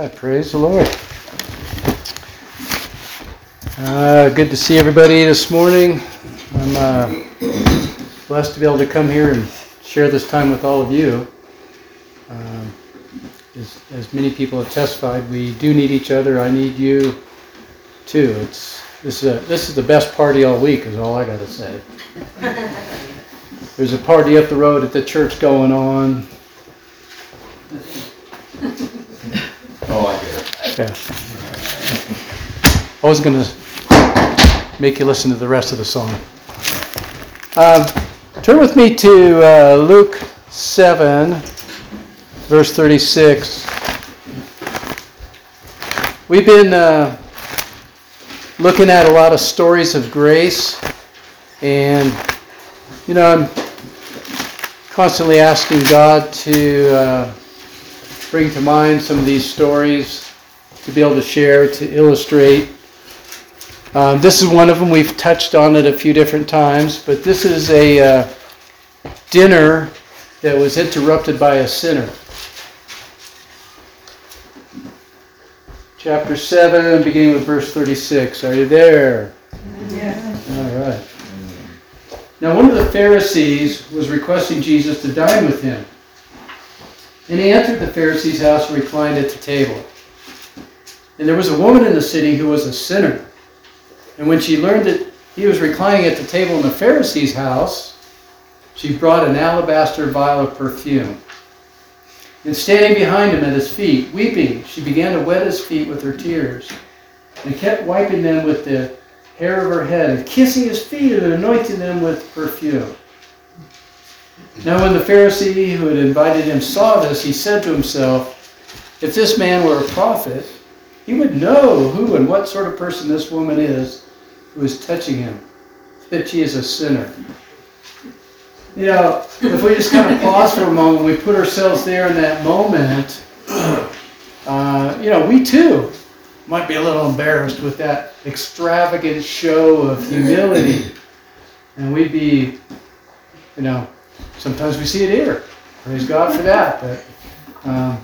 right, praise the Lord. Uh, good to see everybody this morning. I'm uh, blessed to be able to come here and share this time with all of you. Um, as, as many people have testified, we do need each other. I need you too. It's this is a, this is the best party all week. Is all I got to say. There's a party up the road at the church going on. Oh, I Yeah. I was going to make you listen to the rest of the song. Um, turn with me to uh, Luke 7, verse 36. We've been uh, looking at a lot of stories of grace, and you know, I'm constantly asking God to. Uh, bring to mind some of these stories to be able to share, to illustrate. Um, this is one of them. We've touched on it a few different times, but this is a uh, dinner that was interrupted by a sinner. Chapter 7, beginning with verse 36. Are you there? Yeah. All right. Now, one of the Pharisees was requesting Jesus to dine with him. And he entered the Pharisee's house and reclined at the table. And there was a woman in the city who was a sinner. And when she learned that he was reclining at the table in the Pharisee's house, she brought an alabaster vial of perfume. And standing behind him at his feet, weeping, she began to wet his feet with her tears, and kept wiping them with the hair of her head, and kissing his feet and anointing them with perfume. Now, when the Pharisee who had invited him saw this, he said to himself, If this man were a prophet, he would know who and what sort of person this woman is who is touching him, that she is a sinner. You know, if we just kind of pause for a moment, we put ourselves there in that moment, uh, you know, we too might be a little embarrassed with that extravagant show of humility. And we'd be, you know, sometimes we see it here. Praise God for that. But um,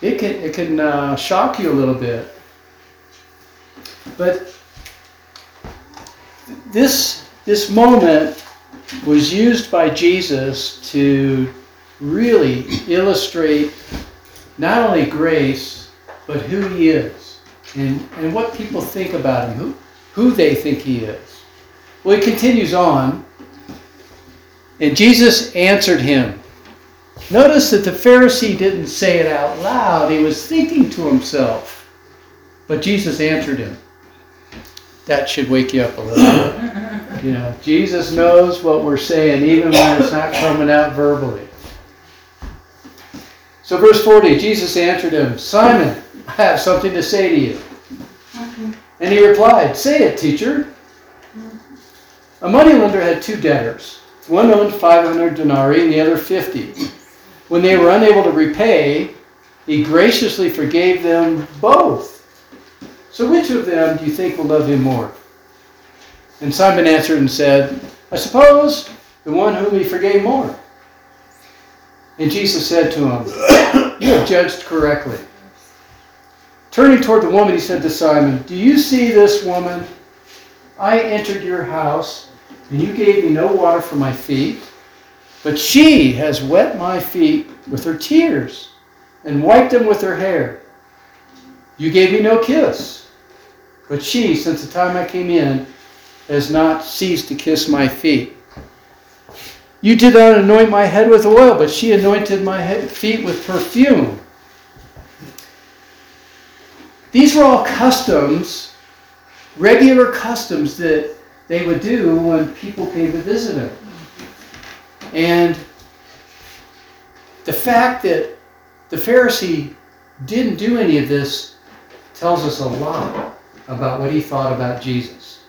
it can it can uh, shock you a little bit. But this this moment was used by Jesus to really illustrate not only grace but who he is and, and what people think about him, who, who they think he is. Well, he continues on and Jesus answered him. Notice that the Pharisee didn't say it out loud, he was thinking to himself. But Jesus answered him. That should wake you up a little bit. You know, Jesus knows what we're saying, even when it's not coming out verbally. So, verse 40 Jesus answered him, Simon, I have something to say to you. Mm-hmm. And he replied, Say it, teacher. Mm-hmm. A moneylender had two debtors. One owed 500 denarii and the other 50. When they were unable to repay, he graciously forgave them both. So which of them do you think will love him more? And Simon answered and said, I suppose the one whom he forgave more. And Jesus said to him, You have judged correctly. Turning toward the woman, he said to Simon, Do you see this woman? I entered your house, and you gave me no water for my feet, but she has wet my feet with her tears and wiped them with her hair. You gave me no kiss, but she, since the time I came in, has not ceased to kiss my feet. You did not anoint my head with oil, but she anointed my head, feet with perfume. These were all customs, regular customs that they would do when people came to visit him. And the fact that the Pharisee didn't do any of this tells us a lot about what he thought about Jesus.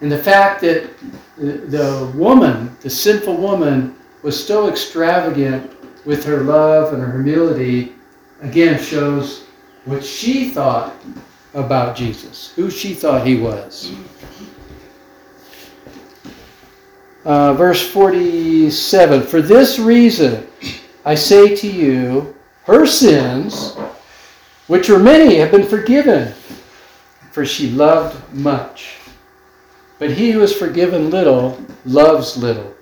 And the fact that the, woman, the sinful woman, was so extravagant with her love and her humility, again shows what she thought about Jesus, who she thought he was. Uh, verse 47 For this reason I say to you, her sins which were many, have been forgiven, for she loved much. But he who is forgiven little loves little.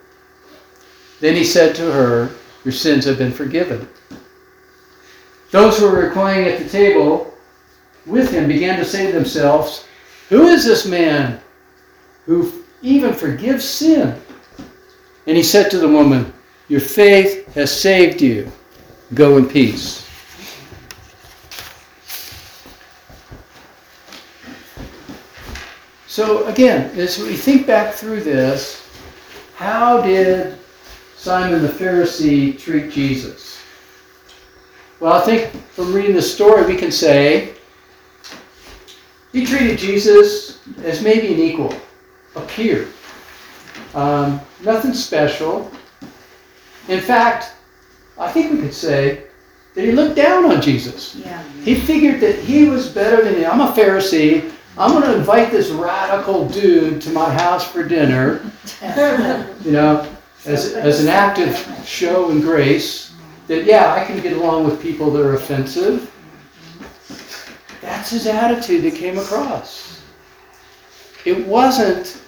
Then he said to her, Your sins have been forgiven. Those who were reclining at the table with him began to say to themselves, Who is this man who even forgives sin? And he said to the woman, Your faith has saved you. Go in peace. So again, as we think back through this, how did Simon the Pharisee treat Jesus? Well, I think from reading the story, we can say he treated Jesus as maybe an equal, a peer. Um, nothing special. In fact, I think we could say that he looked down on Jesus. Yeah. He figured that he was better than him. I'm a Pharisee. I'm going to invite this radical dude to my house for dinner, you know, as, as an act of show and grace. That, yeah, I can get along with people that are offensive. That's his attitude that came across. It wasn't,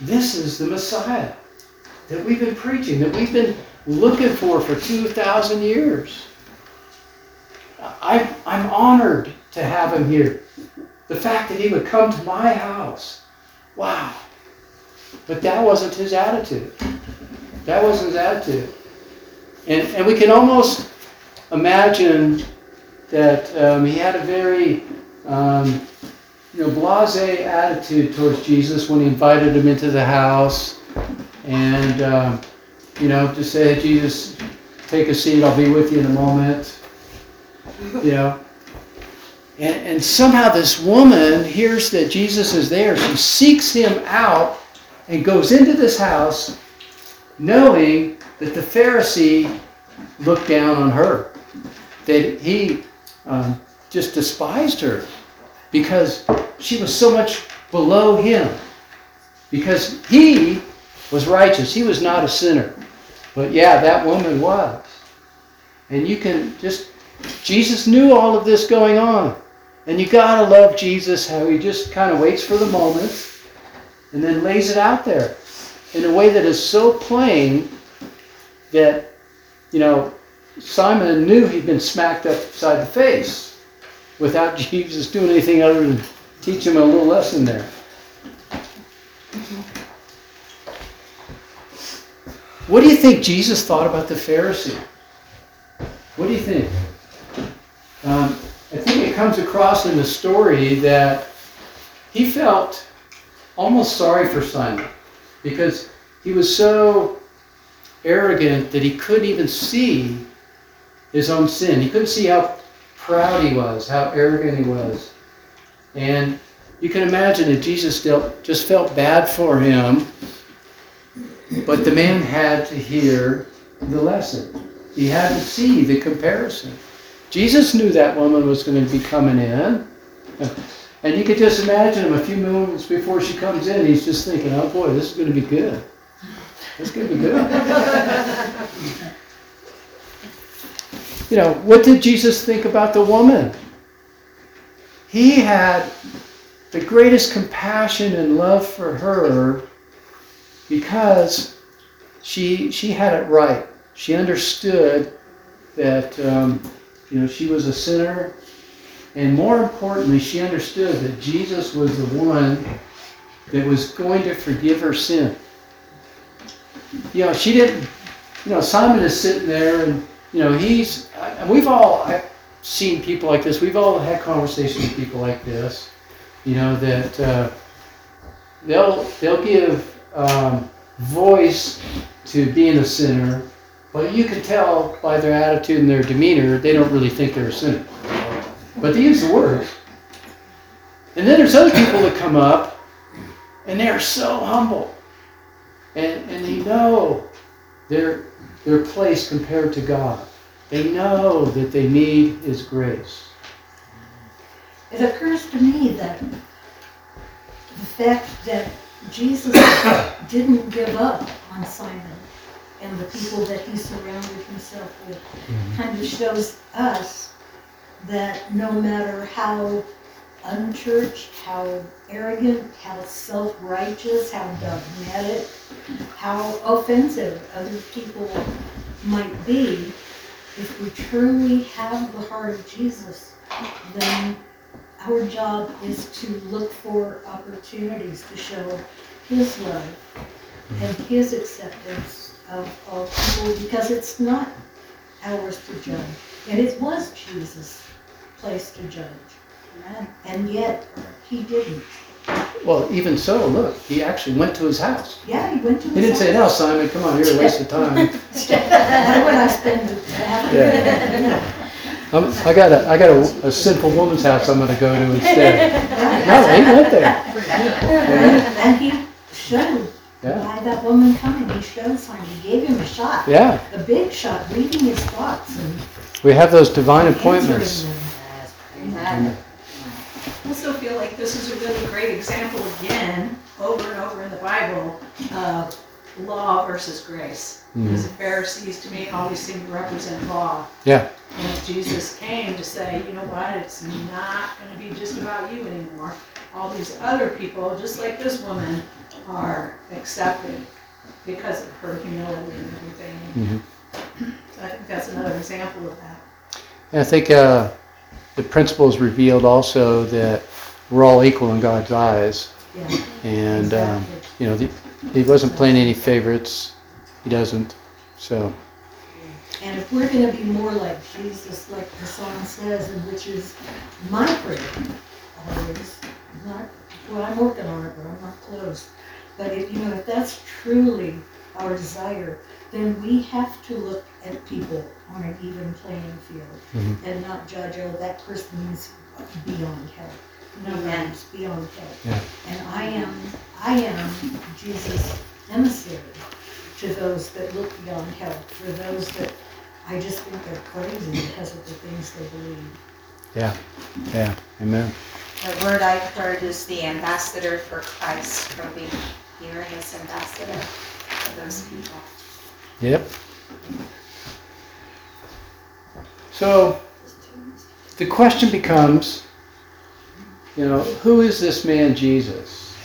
this is the Messiah that we've been preaching, that we've been looking for for 2,000 years. I, I'm honored to have him here. The fact that he would come to my house, wow. But that wasn't his attitude. That wasn't his attitude. And, and we can almost imagine that um, he had a very um, you know, blase attitude towards Jesus when he invited him into the house. And, um, you know, to say, Jesus, take a seat, I'll be with you in a moment. You know. And, and somehow this woman hears that Jesus is there. She seeks him out and goes into this house knowing that the Pharisee looked down on her. That he um, just despised her because she was so much below him. Because he was righteous, he was not a sinner. But yeah, that woman was. And you can just, Jesus knew all of this going on. And you gotta love Jesus, how he just kind of waits for the moment and then lays it out there in a way that is so plain that, you know, Simon knew he'd been smacked upside the face without Jesus doing anything other than teach him a little lesson there. What do you think Jesus thought about the Pharisee? What do you think? Um, I think it comes across in the story that he felt almost sorry for Simon because he was so arrogant that he couldn't even see his own sin. He couldn't see how proud he was, how arrogant he was. And you can imagine that Jesus just felt bad for him, but the man had to hear the lesson. He had to see the comparison. Jesus knew that woman was going to be coming in. And you could just imagine him a few moments before she comes in, he's just thinking, oh boy, this is going to be good. This is going to be good. you know, what did Jesus think about the woman? He had the greatest compassion and love for her because she she had it right. She understood that um, you know she was a sinner, and more importantly, she understood that Jesus was the one that was going to forgive her sin. You know, she didn't. You know, Simon is sitting there, and you know he's. And we've all I've seen people like this. We've all had conversations with people like this. You know that uh, they'll they'll give um, voice to being a sinner, but you can tell by their attitude and their demeanor they don't really think they're a sinner. But they use the word. And then there's other people that come up and they're so humble. And, and they know their, their place compared to God. They know that they need His grace. It occurs to me that the fact that Jesus didn't give up on Simon and the people that he surrounded himself with mm-hmm. kind of shows us that no matter how unchurched, how arrogant, how self-righteous, how dogmatic, how offensive other people might be, if we truly have the heart of Jesus, then our job is to look for opportunities to show His love and His acceptance of all people, because it's not ours to judge. And it was Jesus' place to judge. And yet, He didn't. Well, even so, look, he actually went to his house. Yeah, He went to his He didn't say, house. "No, Simon, come on, you're a waste of time." Why would I spend a Yeah. I'm, I got a, I got a, a sinful woman's house I'm gonna go to instead. No, he went there. And he showed, Yeah, by that woman coming, he showed something, he gave him a shot, yeah. a big shot, reading his thoughts and We have those divine answering appointments. them. Amen. I also feel like this is a really great example again, over and over in the Bible, of law versus grace. Because the Pharisees, to me, always seem to represent law. Yeah. And Jesus came to say, you know what, it's not gonna be just about you anymore. All these other people, just like this woman, are accepted because of her humility and everything. So I think that's another example of that. And I think uh, the principles revealed also that we're all equal in God's eyes. Yeah, And, um, you know, the, he wasn't playing any favorites. He doesn't. So, And if we're gonna be more like Jesus, like the song says, and which is my prayer, always, not, well, I'm working on it, but I'm not close. But if, you know, if that's truly our desire, then we have to look at people on an even playing field Mhm. and not judge, oh, that person person's beyond help. No, Amen. it's beyond help. Yeah. And I am, I am Jesus' emissary to those that look beyond help, for those that I just think they're crazy because of the things they believe. yeah, yeah, amen. The word I've heard is the ambassador for Christ, or we hear his ambassador for those people. Yep. So the question becomes, you know, who is this man Jesus?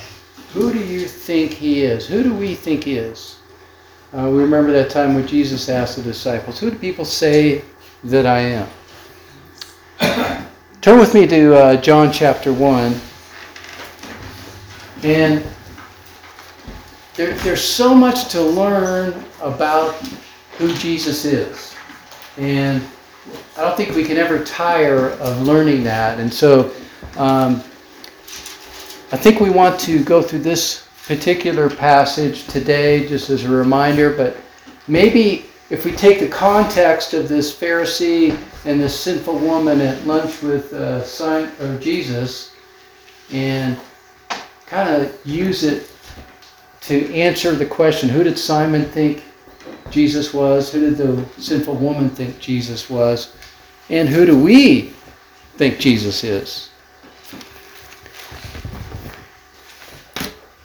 Who do you think he is? Who do we think he is? Uh, we remember that time when Jesus asked the disciples, Who do people say that I am? Turn with me to uh, John chapter 1. And there, there's so much to learn about who Jesus is. And I don't think we can ever tire of learning that. And so um, I think we want to go through this particular passage today just as a reminder, but maybe if we take the context of this Pharisee and this sinful woman at lunch with uh, Simon, or Jesus and kind of use it to answer the question who did Simon think Jesus was? Who did the sinful woman think Jesus was? And who do we think Jesus is?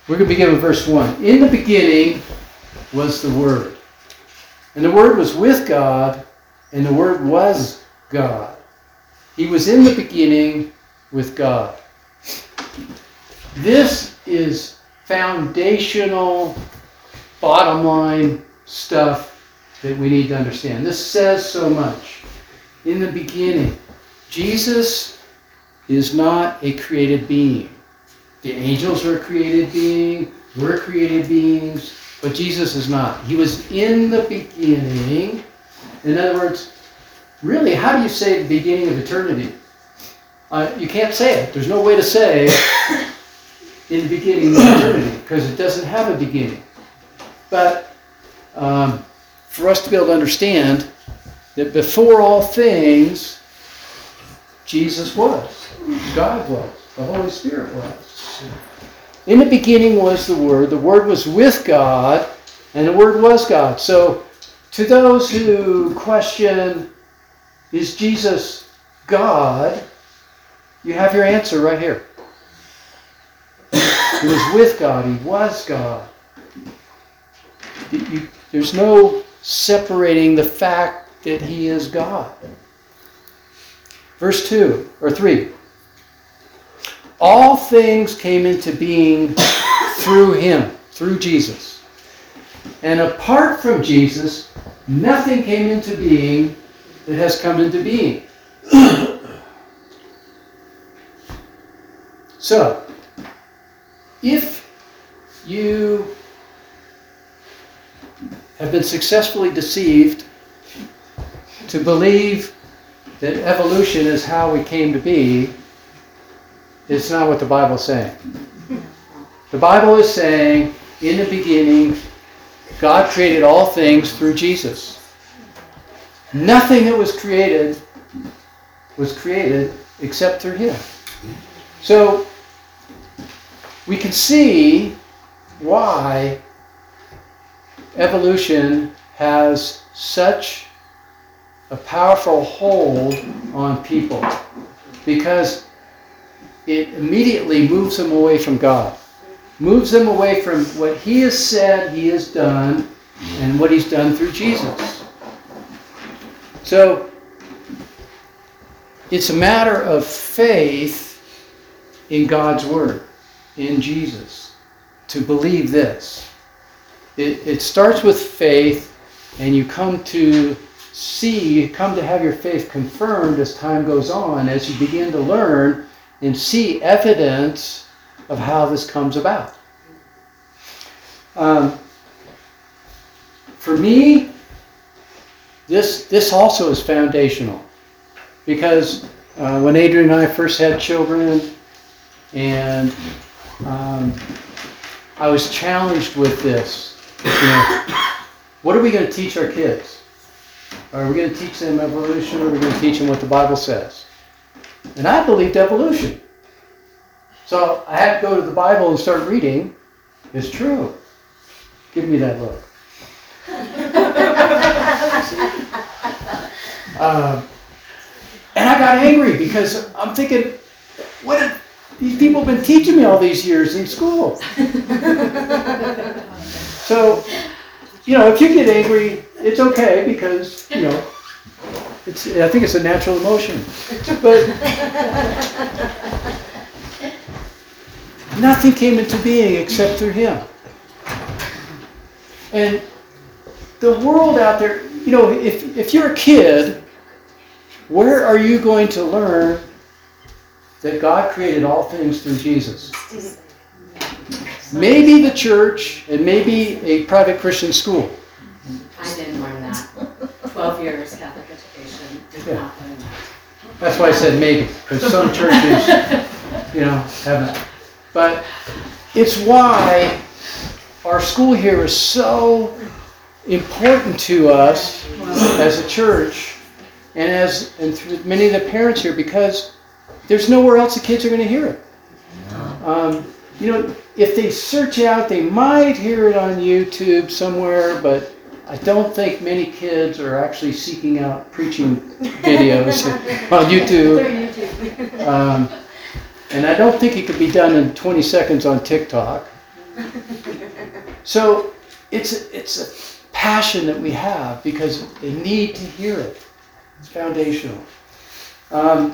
We're going to begin with verse 1. In the beginning was the Word. And the Word was with God, and the Word was God. He was in the beginning with God. This is foundational, bottom line stuff that we need to understand. This says so much. In the beginning, Jesus is not a created being. The angels are a created being, we're created beings, but Jesus is not. He was in the beginning. In other words, really, how do you say the beginning of eternity? Uh, you can't say it. There's no way to say in the beginning of eternity because it doesn't have a beginning. But um, for us to be able to understand that before all things, Jesus was, God was, the Holy Spirit was. In the beginning was the Word, the Word was with God, and the Word was God. So, to those who question, is Jesus God? You have your answer right here. He was with God, He was God. You- there's no separating the fact that He is God. Verse 2 or 3. All things came into being through him, through Jesus. And apart from Jesus, nothing came into being that has come into being. so, if you have been successfully deceived to believe that evolution is how we came to be, it's not what the Bible is saying. The Bible is saying, in the beginning, God created all things through Jesus. Nothing that was created was created except through Him. So, we can see why evolution has such a powerful hold on people because it immediately moves them away from God, moves them away from what He has said He has done and what He's done through Jesus. So, it's a matter of faith in God's Word, in Jesus, to believe this. It, it starts with faith, and you come to see, you come to have your faith confirmed as time goes on, as you begin to learn and see evidence of how this comes about. Um, for me, this this also is foundational because uh, when Adrian and I first had children, and um, I was challenged with this. You know, what are we going to teach our kids? Are we going to teach them evolution, or are we going to teach them what the Bible says? And I believed evolution. So I had to go to the Bible and start reading. It's true. Give me that look. Um, and I got angry because I'm thinking, what have these people have been teaching me all these years in school? so, you know, if you get angry, it's okay because, you know, it's, I think it's a natural emotion. But nothing came into being except through him. And the world out there, you know, if, if you're a kid, where are you going to learn that God created all things through Jesus? Maybe the church and maybe a private Christian school. I didn't learn that. Twelve years Catholic education, did Yeah. not learn that. That's why I said maybe, because some churches, you know, haven't. But it's why our school here is so important to us as a church and as and through many of the parents here because there's nowhere else the kids are going to hear it. Um, you know, if they search out, they might hear it on YouTube somewhere, but I don't think many kids are actually seeking out preaching videos on YouTube. Um, and I don't think it could be done in 20 seconds on TikTok. So it's a, it's a passion that we have because they need to hear it. It's foundational. Um,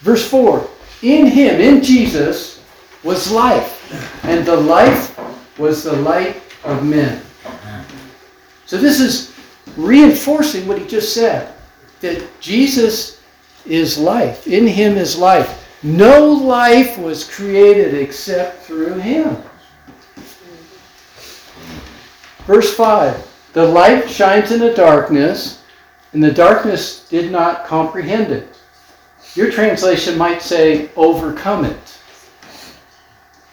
verse 4 In him, in Jesus, was life, and the life was the light of men. So this is reinforcing what he just said that Jesus is life. In him is life. No life was created except through him. Verse 5 The light shines in the darkness, and the darkness did not comprehend it. Your translation might say, overcome it.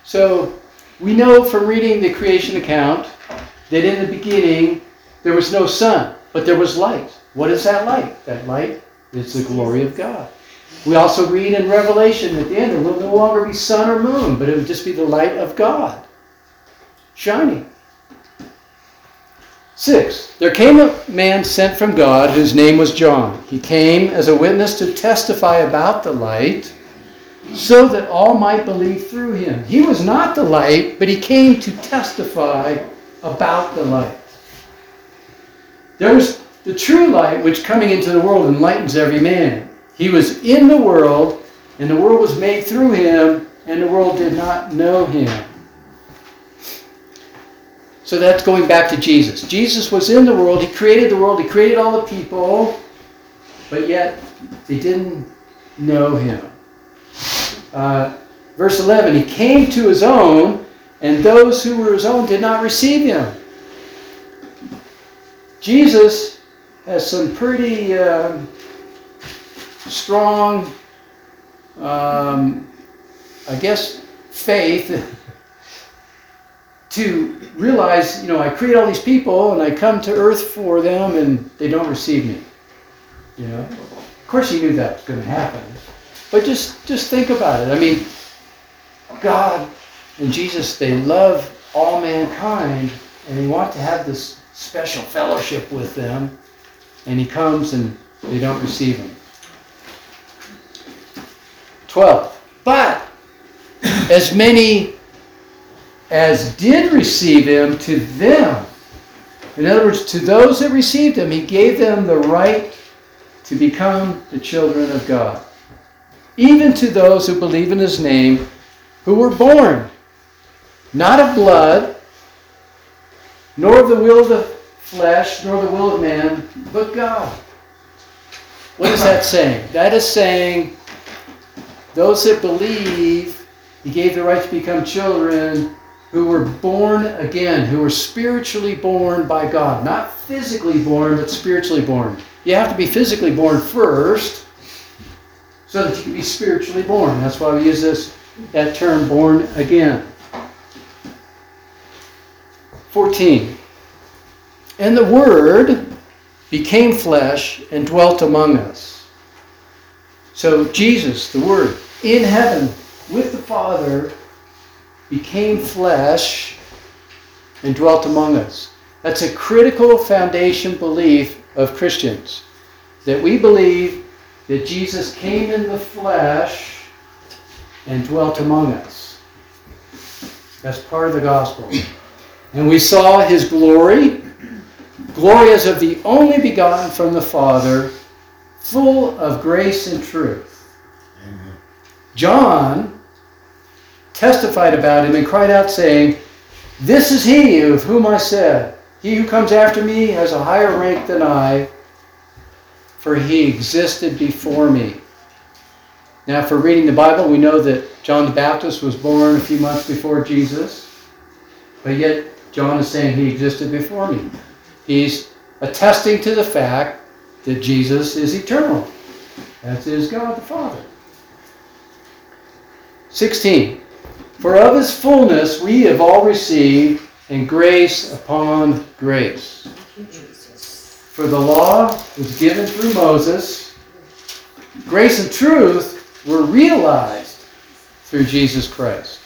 So we know from reading the creation account that in the beginning there was no sun, but there was light. What is that light? That light is the glory of God. We also read in Revelation at the end there will no longer be sun or moon, but it would just be the light of God shining. Six, there came a man sent from God whose name was John. He came as a witness to testify about the light so that all might believe through him. He was not the light, but he came to testify about the light. There was the true light which coming into the world enlightens every man. He was in the world, and the world was made through him, and the world did not know him. So that's going back to Jesus. Jesus was in the world, he created the world, he created all the people, but yet they didn't know him. Uh, verse 11 He came to his own, and those who were his own did not receive him. Jesus has some pretty um strong, um, I guess, faith to realize, you know, I create all these people and I come to earth for them and they don't receive me. You know, of course he knew that was going to happen, but just just think about it. I mean, God and Jesus, they love all mankind and they want to have this special fellowship with them, and he comes and they don't receive him. 12. But as many as did receive him, to them, in other words, to those that received him, he gave them the right to become the children of God. Even to those who believe in his name, who were born, not of blood, nor of the will of the flesh, nor the will of man, but God. What is that saying? That is saying those that believe, he gave the right to become children who were born again, who were spiritually born by God. Not physically born, but spiritually born. You have to be physically born first so that you can be spiritually born. That's why we use this that term born again. 14. And the Word became flesh and dwelt among us. So Jesus, the Word, in heaven with the Father, became flesh and dwelt among us. That's a critical foundation belief of Christians. That we believe that Jesus came in the flesh and dwelt among us. That's part of the gospel. And we saw his glory, glory as of the only begotten from the Father, full of grace and truth. John testified about him and cried out, saying, This is he of whom I said, He who comes after me has a higher rank than I, for he existed before me. Now, for reading the Bible, we know that John the Baptist was born a few months before Jesus, but yet John is saying he existed before me. He's attesting to the fact that Jesus is eternal, as is God the Father. 16. For of his fullness we have all received, and grace upon grace. For the law was given through Moses, grace and truth were realized through Jesus Christ.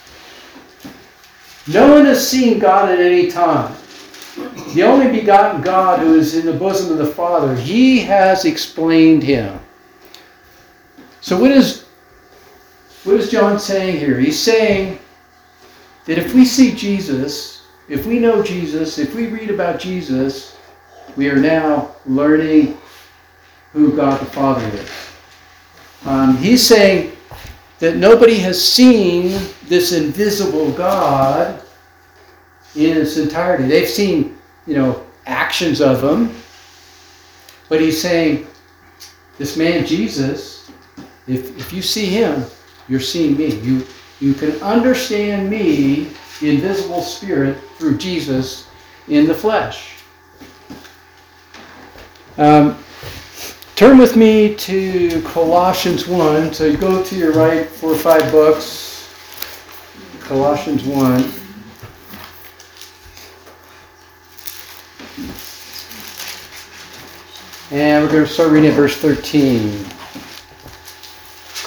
No one has seen God at any time. The only begotten God who is in the bosom of the Father, he has explained him. So what is what is John saying here? He's saying that if we see Jesus, if we know Jesus, if we read about Jesus, we are now learning who God the Father is. Um, he's saying that nobody has seen this invisible God in its entirety. They've seen, you know, actions of him, but he's saying, this man Jesus, if, if you see him, you're seeing me. You, you can understand me, invisible spirit, through Jesus in the flesh. Um, turn with me to Colossians 1. So you go to your right four or five books. Colossians 1. And we're going to start reading at verse 13.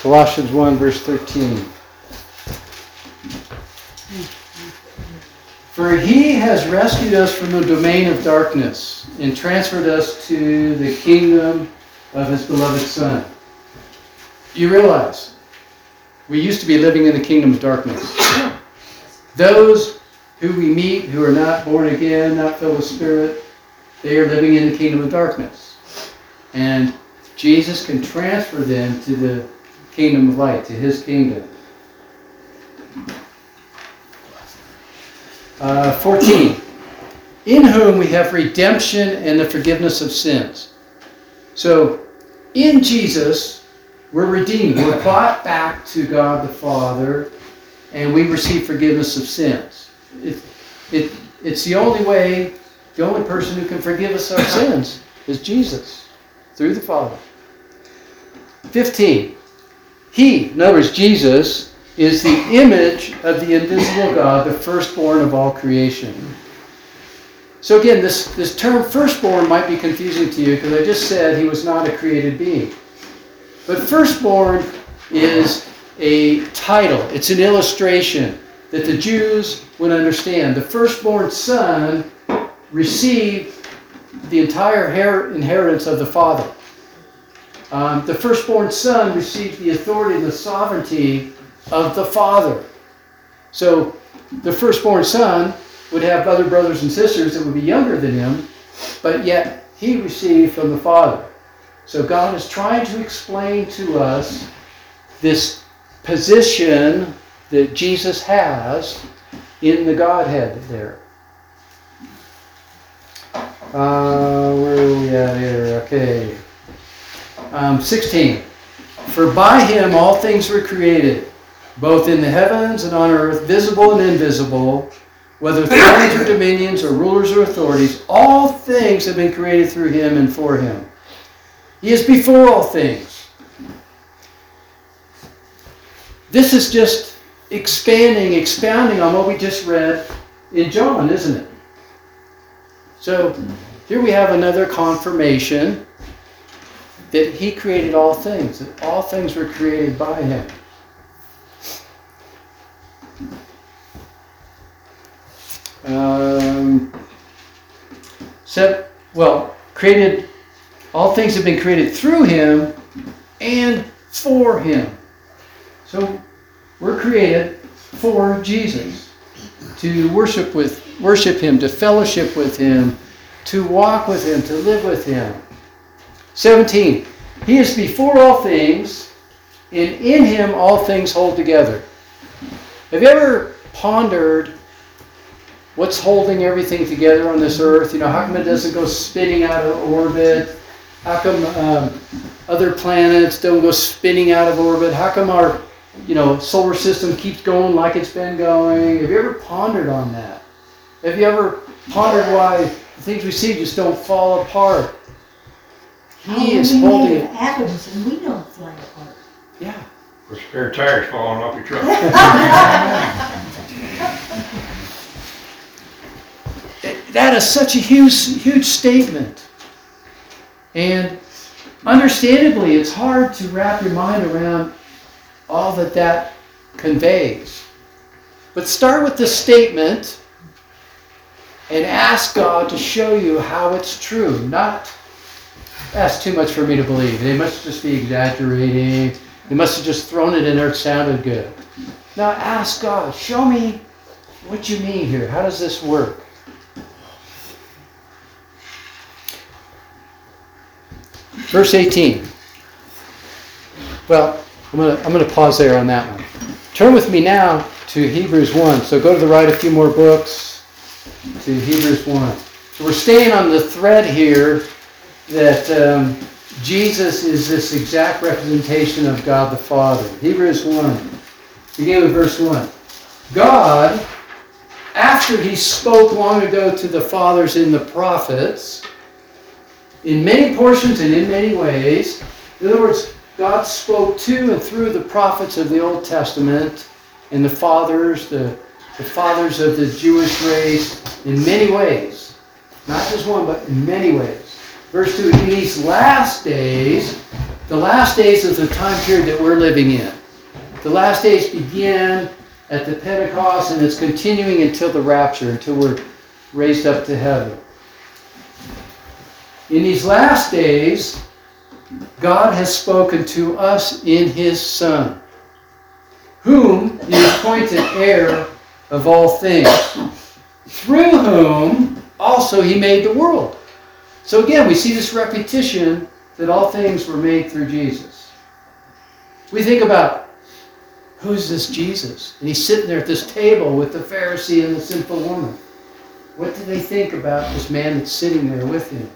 Colossians 1, verse 13. For he has rescued us from the domain of darkness and transferred us to the kingdom of his beloved Son. You realize we used to be living in the kingdom of darkness? Those who we meet who are not born again, not filled with Spirit, they are living in the kingdom of darkness. And Jesus can transfer them to the kingdom of light, to his kingdom. Uh, 14. In whom we have redemption and the forgiveness of sins. So, in Jesus, we're redeemed. We're brought back to God the Father, and we receive forgiveness of sins. It, it, it's the only way, the only person who can forgive us our sins is Jesus, through the Father. 15. He, in other words, Jesus, is the image of the invisible God, the firstborn of all creation. So again, this, this term firstborn might be confusing to you because I just said he was not a created being. But firstborn is a title, it's an illustration that the Jews would understand. The firstborn son received the entire her- inheritance of the father. Um, the firstborn son received the authority and the sovereignty of the father. So the firstborn son would have other brothers and sisters that would be younger than him, but yet he received from the father. So God is trying to explain to us this position that Jesus has in the Godhead there. Uh, where are we at here? Okay. Um, 16. For by him all things were created, both in the heavens and on earth, visible and invisible, whether thrones or dominions or rulers or authorities, all things have been created through him and for him. He is before all things. This is just expanding, expounding on what we just read in John, isn't it? So here we have another confirmation that he created all things, that all things were created by him. Um, set, well, created, all things have been created through him and for him. So we're created for Jesus to worship with worship him, to fellowship with him, to walk with him, to live with him. 17. He is before all things, and in him all things hold together. Have you ever pondered what's holding everything together on this earth? You know, how come it doesn't go spinning out of orbit? How come um, other planets don't go spinning out of orbit? How come our, you know, solar system keeps going like it's been going? Have you ever pondered on that? Have you ever pondered why the things we see just don't fall apart? He is we made holding of atoms and we don't fly apart. Yeah. With spare tires falling off your truck. That is such a huge, huge statement. And understandably, it's hard to wrap your mind around all that that conveys. But start with the statement and ask God to show you how it's true. Not that's too much for me to believe. They must just be exaggerating. They must have just thrown it in there. It sounded good. Now ask God, show me what you mean here. How does this work? Verse 18. Well, I'm going to I'm going to pause there on that one. Turn with me now to Hebrews 1. So go to the right a few more books to Hebrews 1. So we're staying on the thread here that um, Jesus is this exact representation of God the Father. Hebrews 1. Begin with verse 1. God, after he spoke long ago to the fathers in the prophets, in many portions and in many ways. In other words, God spoke to and through the prophets of the Old Testament and the fathers, the, the fathers of the Jewish race, in many ways. Not just one, but in many ways. Verse 2 In these last days, the last days of the time period that we're living in, the last days begin at the Pentecost and it's continuing until the rapture, until we're raised up to heaven. In these last days, God has spoken to us in His Son, whom He appointed heir of all things, through whom also He made the world. So again, we see this repetition that all things were made through Jesus. We think about who's this Jesus? And he's sitting there at this table with the Pharisee and the sinful woman. What do they think about this man that's sitting there with him?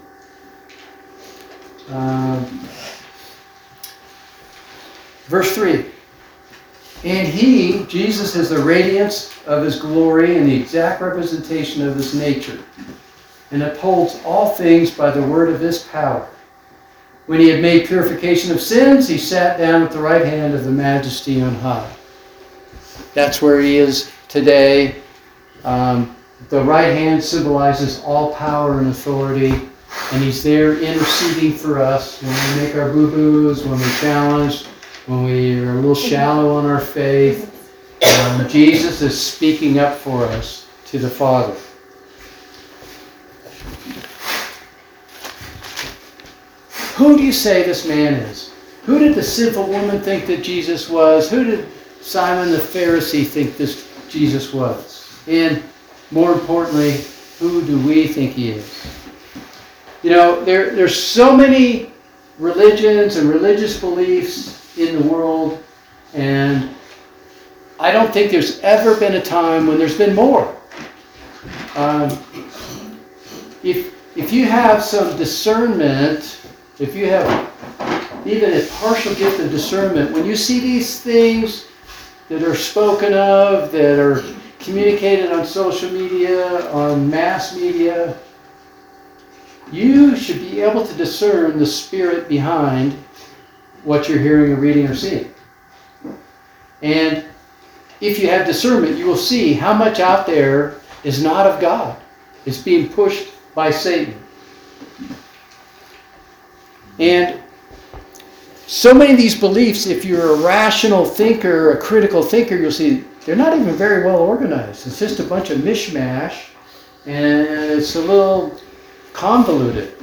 Um, verse 3 And he, Jesus, is the radiance of his glory and the exact representation of his nature, and upholds all things by the word of his power. When he had made purification of sins, he sat down at the right hand of the majesty on high. That's where he is today. Um, the right hand symbolizes all power and authority, and he's there interceding for us when we make our boo boos, when we're challenged, when we are a little shallow on our faith. Um, Jesus is speaking up for us to the Father. Who do you say this man is? Who did the sinful woman think that Jesus was? Who did Simon the Pharisee think this Jesus was? And more importantly, who do we think he is? You know, there, there's so many religions and religious beliefs in the world, and I don't think there's ever been a time when there's been more. Um, if, if you have some discernment, if you have even a partial gift of discernment, when you see these things that are spoken of, that are communicated on social media, on mass media, you should be able to discern the spirit behind what you're hearing or reading or seeing. And if you have discernment, you will see how much out there is not of God. It's being pushed by Satan. And so many of these beliefs, if you're a rational thinker, a critical thinker, you'll see they're not even very well organized. It's just a bunch of mishmash, and it's a little convoluted.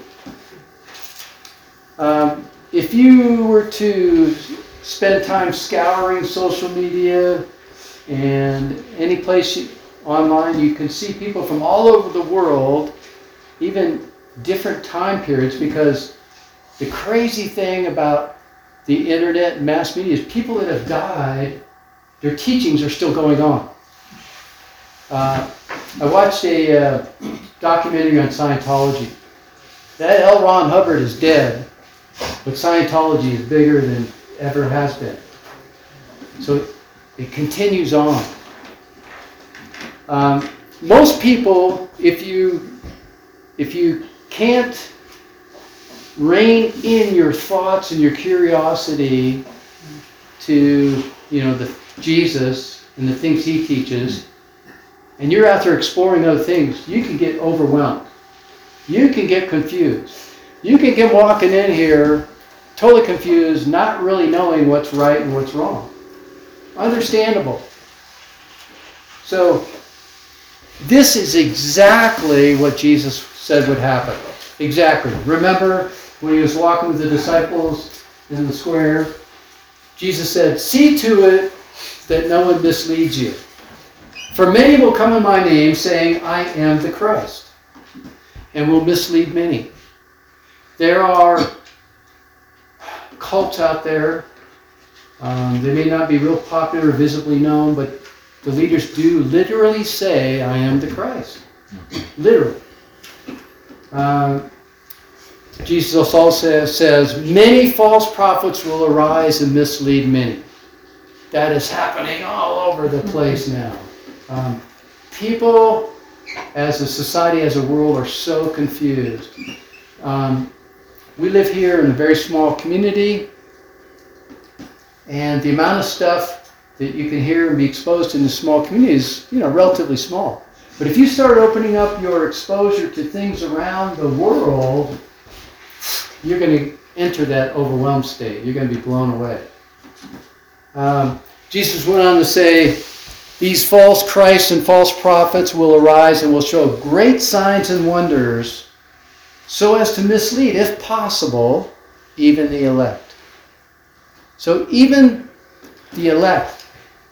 Um, if you were to spend time scouring social media and any place you, online, you can see people from all over the world, even different time periods, because the crazy thing about the internet and mass media is people that have died, their teachings are still going on. Uh, I watched a uh, documentary on Scientology. That L. Ron Hubbard is dead, but Scientology is bigger than ever has been. So it continues on. Um, most people, if you if you can't rein in your thoughts and your curiosity to you know the Jesus and the things he teaches, and you're out there exploring other things, you can get overwhelmed. You can get confused. You can get walking in here totally confused, not really knowing what's right and what's wrong. Understandable. So, this is exactly what Jesus said would happen. Exactly. Remember when he was walking with the disciples in the square? Jesus said, See to it that no one misleads you. For many will come in my name, saying, I am the Christ, and will mislead many. There are cults out there. Um, they may not be real popular or visibly known, but the leaders do literally say, I am the Christ. Literally. Um, Jesus also says, says, many false prophets will arise and mislead many. That is happening all over the place now. Um, people, as a society, as a world, are so confused. Um, we live here in a very small community, and the amount of stuff that you can hear and be exposed in a small community is, you know, relatively small. But if you start opening up your exposure to things around the world, you're going to enter that overwhelmed state. You're going to be blown away. Um, Jesus went on to say, These false Christs and false prophets will arise and will show great signs and wonders so as to mislead, if possible, even the elect. So even the elect,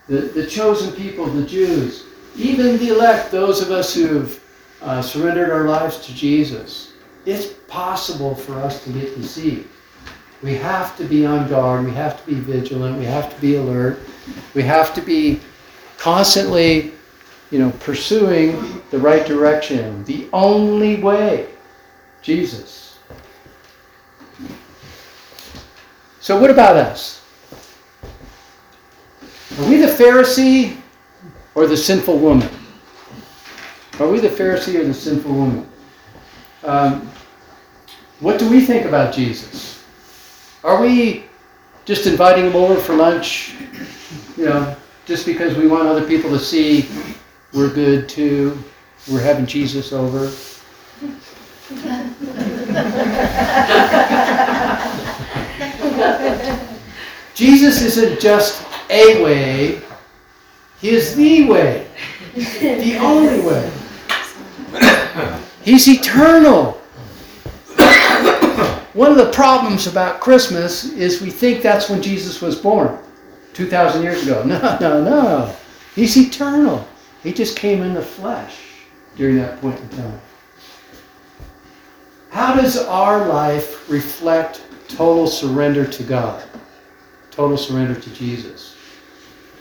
the, the chosen people, the Jews, even the elect, those of us who've uh, surrendered our lives to Jesus, it's possible for us to get deceived. We have to be on guard. We have to be vigilant. We have to be alert. We have to be constantly, you know, pursuing the right direction. The only way, Jesus. So, what about us? Are we the Pharisee or the sinful woman? Are we the Pharisee or the sinful woman? Um, what do we think about Jesus? Are we just inviting him over for lunch, you know, just because we want other people to see we're good too? We're having Jesus over. Jesus isn't just a way, he is the way, the only way. He's eternal. One of the problems about Christmas is we think that's when Jesus was born, 2,000 years ago. No, no, no. He's eternal. He just came in the flesh during that point in time. How does our life reflect total surrender to God? Total surrender to Jesus?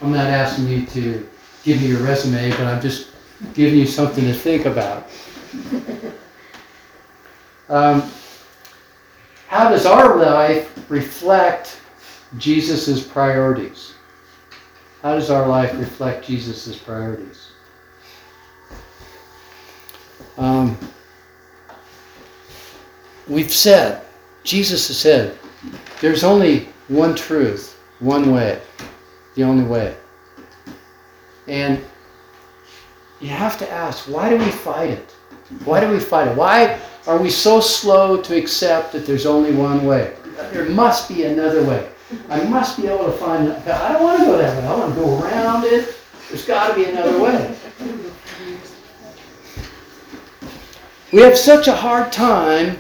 I'm not asking you to give me your resume, but I'm just giving you something to think about. Um, how does our life reflect Jesus' priorities? How does our life reflect Jesus' priorities? Um, we've said, Jesus has said, there's only one truth, one way, the only way. And you have to ask, why do we fight it? Why do we fight it? Why are we so slow to accept that there's only one way? There must be another way. I must be able to find. I don't want to go that way. I want to go around it. There's got to be another way. We have such a hard time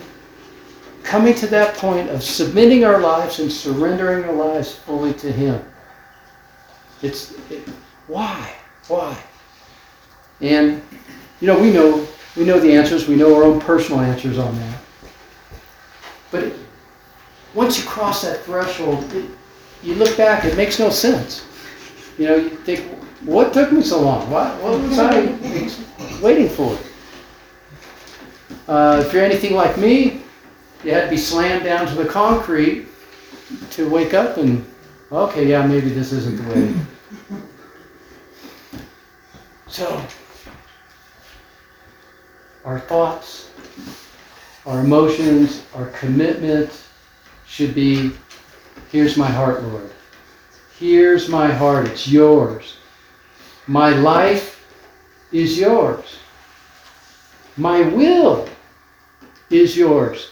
coming to that point of submitting our lives and surrendering our lives fully to Him. It's it, why, why, and you know we know we know the answers. We know our own personal answers on that. But once you cross that threshold, it, you look back. It makes no sense. You know, you think, what took me so long? What, what was I waiting for? Uh, if you're anything like me, you had to be slammed down to the concrete to wake up and, okay, yeah, maybe this isn't the way. So, our thoughts, our emotions, our commitment should be here's my heart, Lord. Here's my heart. It's yours. My life is yours. My will is yours.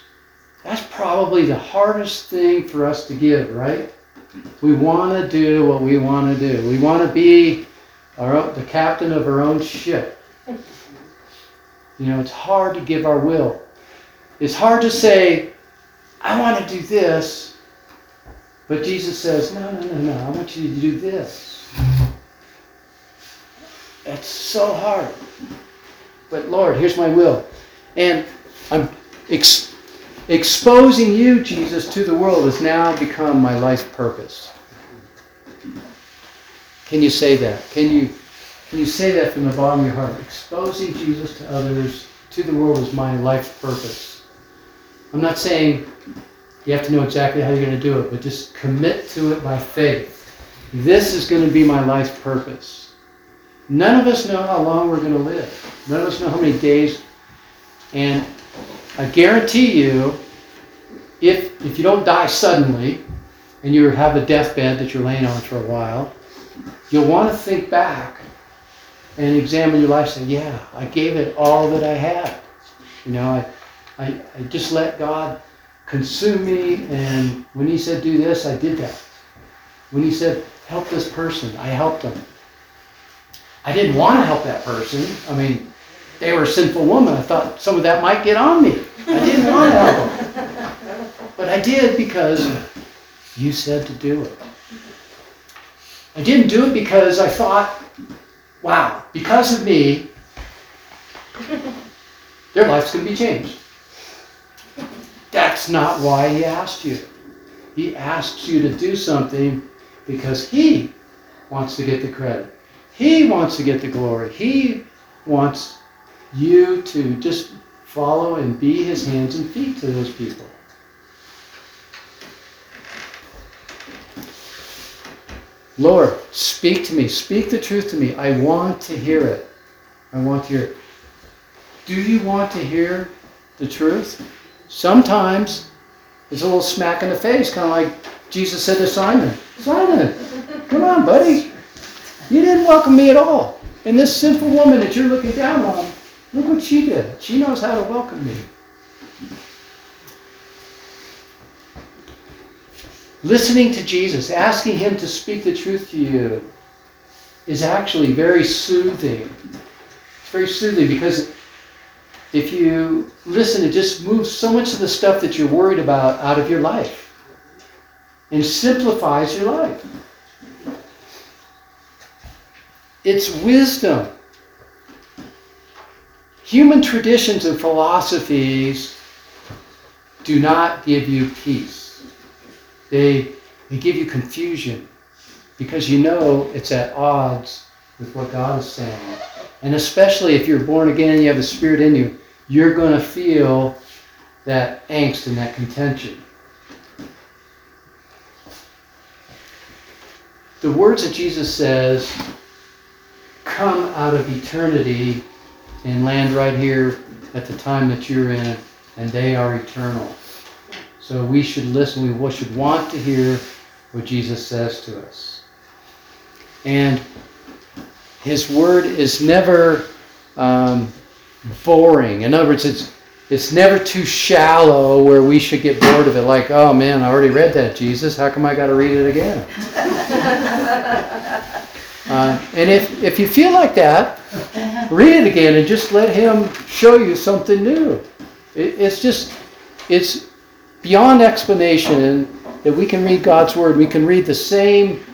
That's probably the hardest thing for us to give, right? We want to do what we want to do. We want to be our own, the captain of our own ship. You know, it's hard to give our will. It's hard to say, I want to do this, but Jesus says, no, no, no, no, I want you to do this. It's so hard. But Lord, here's my will. And I'm ex- exposing you, Jesus, to the world has now become my life purpose. Can you say that? Can you can you say that from the bottom of your heart? Exposing Jesus to others, to the world is my life purpose. I'm not saying you have to know exactly how you're going to do it, but just commit to it by faith. This is going to be my life's purpose. None of us know how long we're going to live. None of us know how many days. And I guarantee you, if if you don't die suddenly, and you have a deathbed that you're laying on for a while, you'll want to think back and examine your life. And say, yeah, I gave it all that I had. You know, I, I, I just let God consume me, and when He said do this, I did that. When He said help this person, I helped them. I didn't want to help that person. I mean, they were a sinful woman. I thought some of that might get on me. I didn't want to help them. But I did because you said to do it. I didn't do it because I thought, wow, because of me, their life's going to be changed. That's not why he asked you. He asks you to do something because He wants to get the credit. He wants to get the glory. He wants you to just follow and be His hands and feet to those people. Lord, speak to me. Speak the truth to me. I want to hear it. I want to hear it. Do you want to hear the truth? Sometimes it's a little smack in the face, kind of like Jesus said to Simon Simon, come on, buddy. You didn't welcome me at all. And this sinful woman that you're looking down on, look what she did. She knows how to welcome me. Listening to Jesus, asking Him to speak the truth to you, is actually very soothing. It's very soothing because if you listen, it just moves so much of the stuff that you're worried about out of your life and simplifies your life. It's wisdom. Human traditions and philosophies do not give you peace. They, they give you confusion because you know it's at odds with what God is saying. And especially if you're born again and you have the Spirit in you, you're going to feel that angst and that contention. The words that Jesus says come out of eternity and land right here at the time that you're in, and they are eternal. So we should listen, we should want to hear what Jesus says to us. And his word is never um, boring. In other words, it's it's never too shallow where we should get bored of it. Like, oh man, I already read that, Jesus. How come I got to read it again? uh, and if if you feel like that, read it again and just let Him show you something new. It, it's just it's beyond explanation that we can read God's word. We can read the same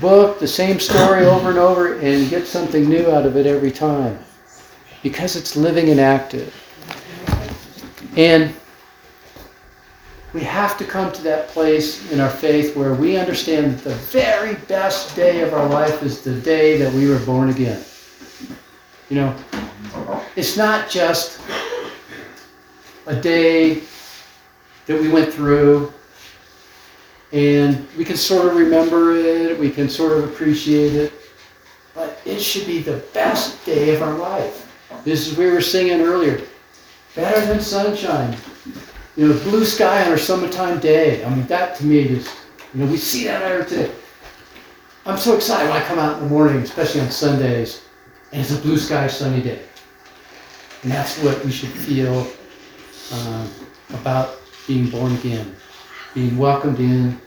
book, the same story over and over, and get something new out of it every time. Because it's living and active. And we have to come to that place in our faith where we understand that the very best day of our life is the day that we were born again. You know, it's not just a day that we went through and we can sort of remember it, we can sort of appreciate it, but it should be the best day of our life. This is what we were singing earlier. Better than sunshine. You know, blue sky on a summertime day. I mean, that to me is, you know, we see that every day. I'm so excited when I come out in the morning, especially on Sundays, and it's a blue sky, sunny day. And that's what we should feel um, about being born again, being welcomed in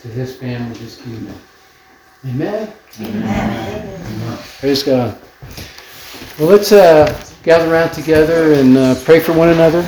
to His family, His kingdom. Amen. Amen. Praise God. Well, let's uh, gather around together and uh, pray for one another.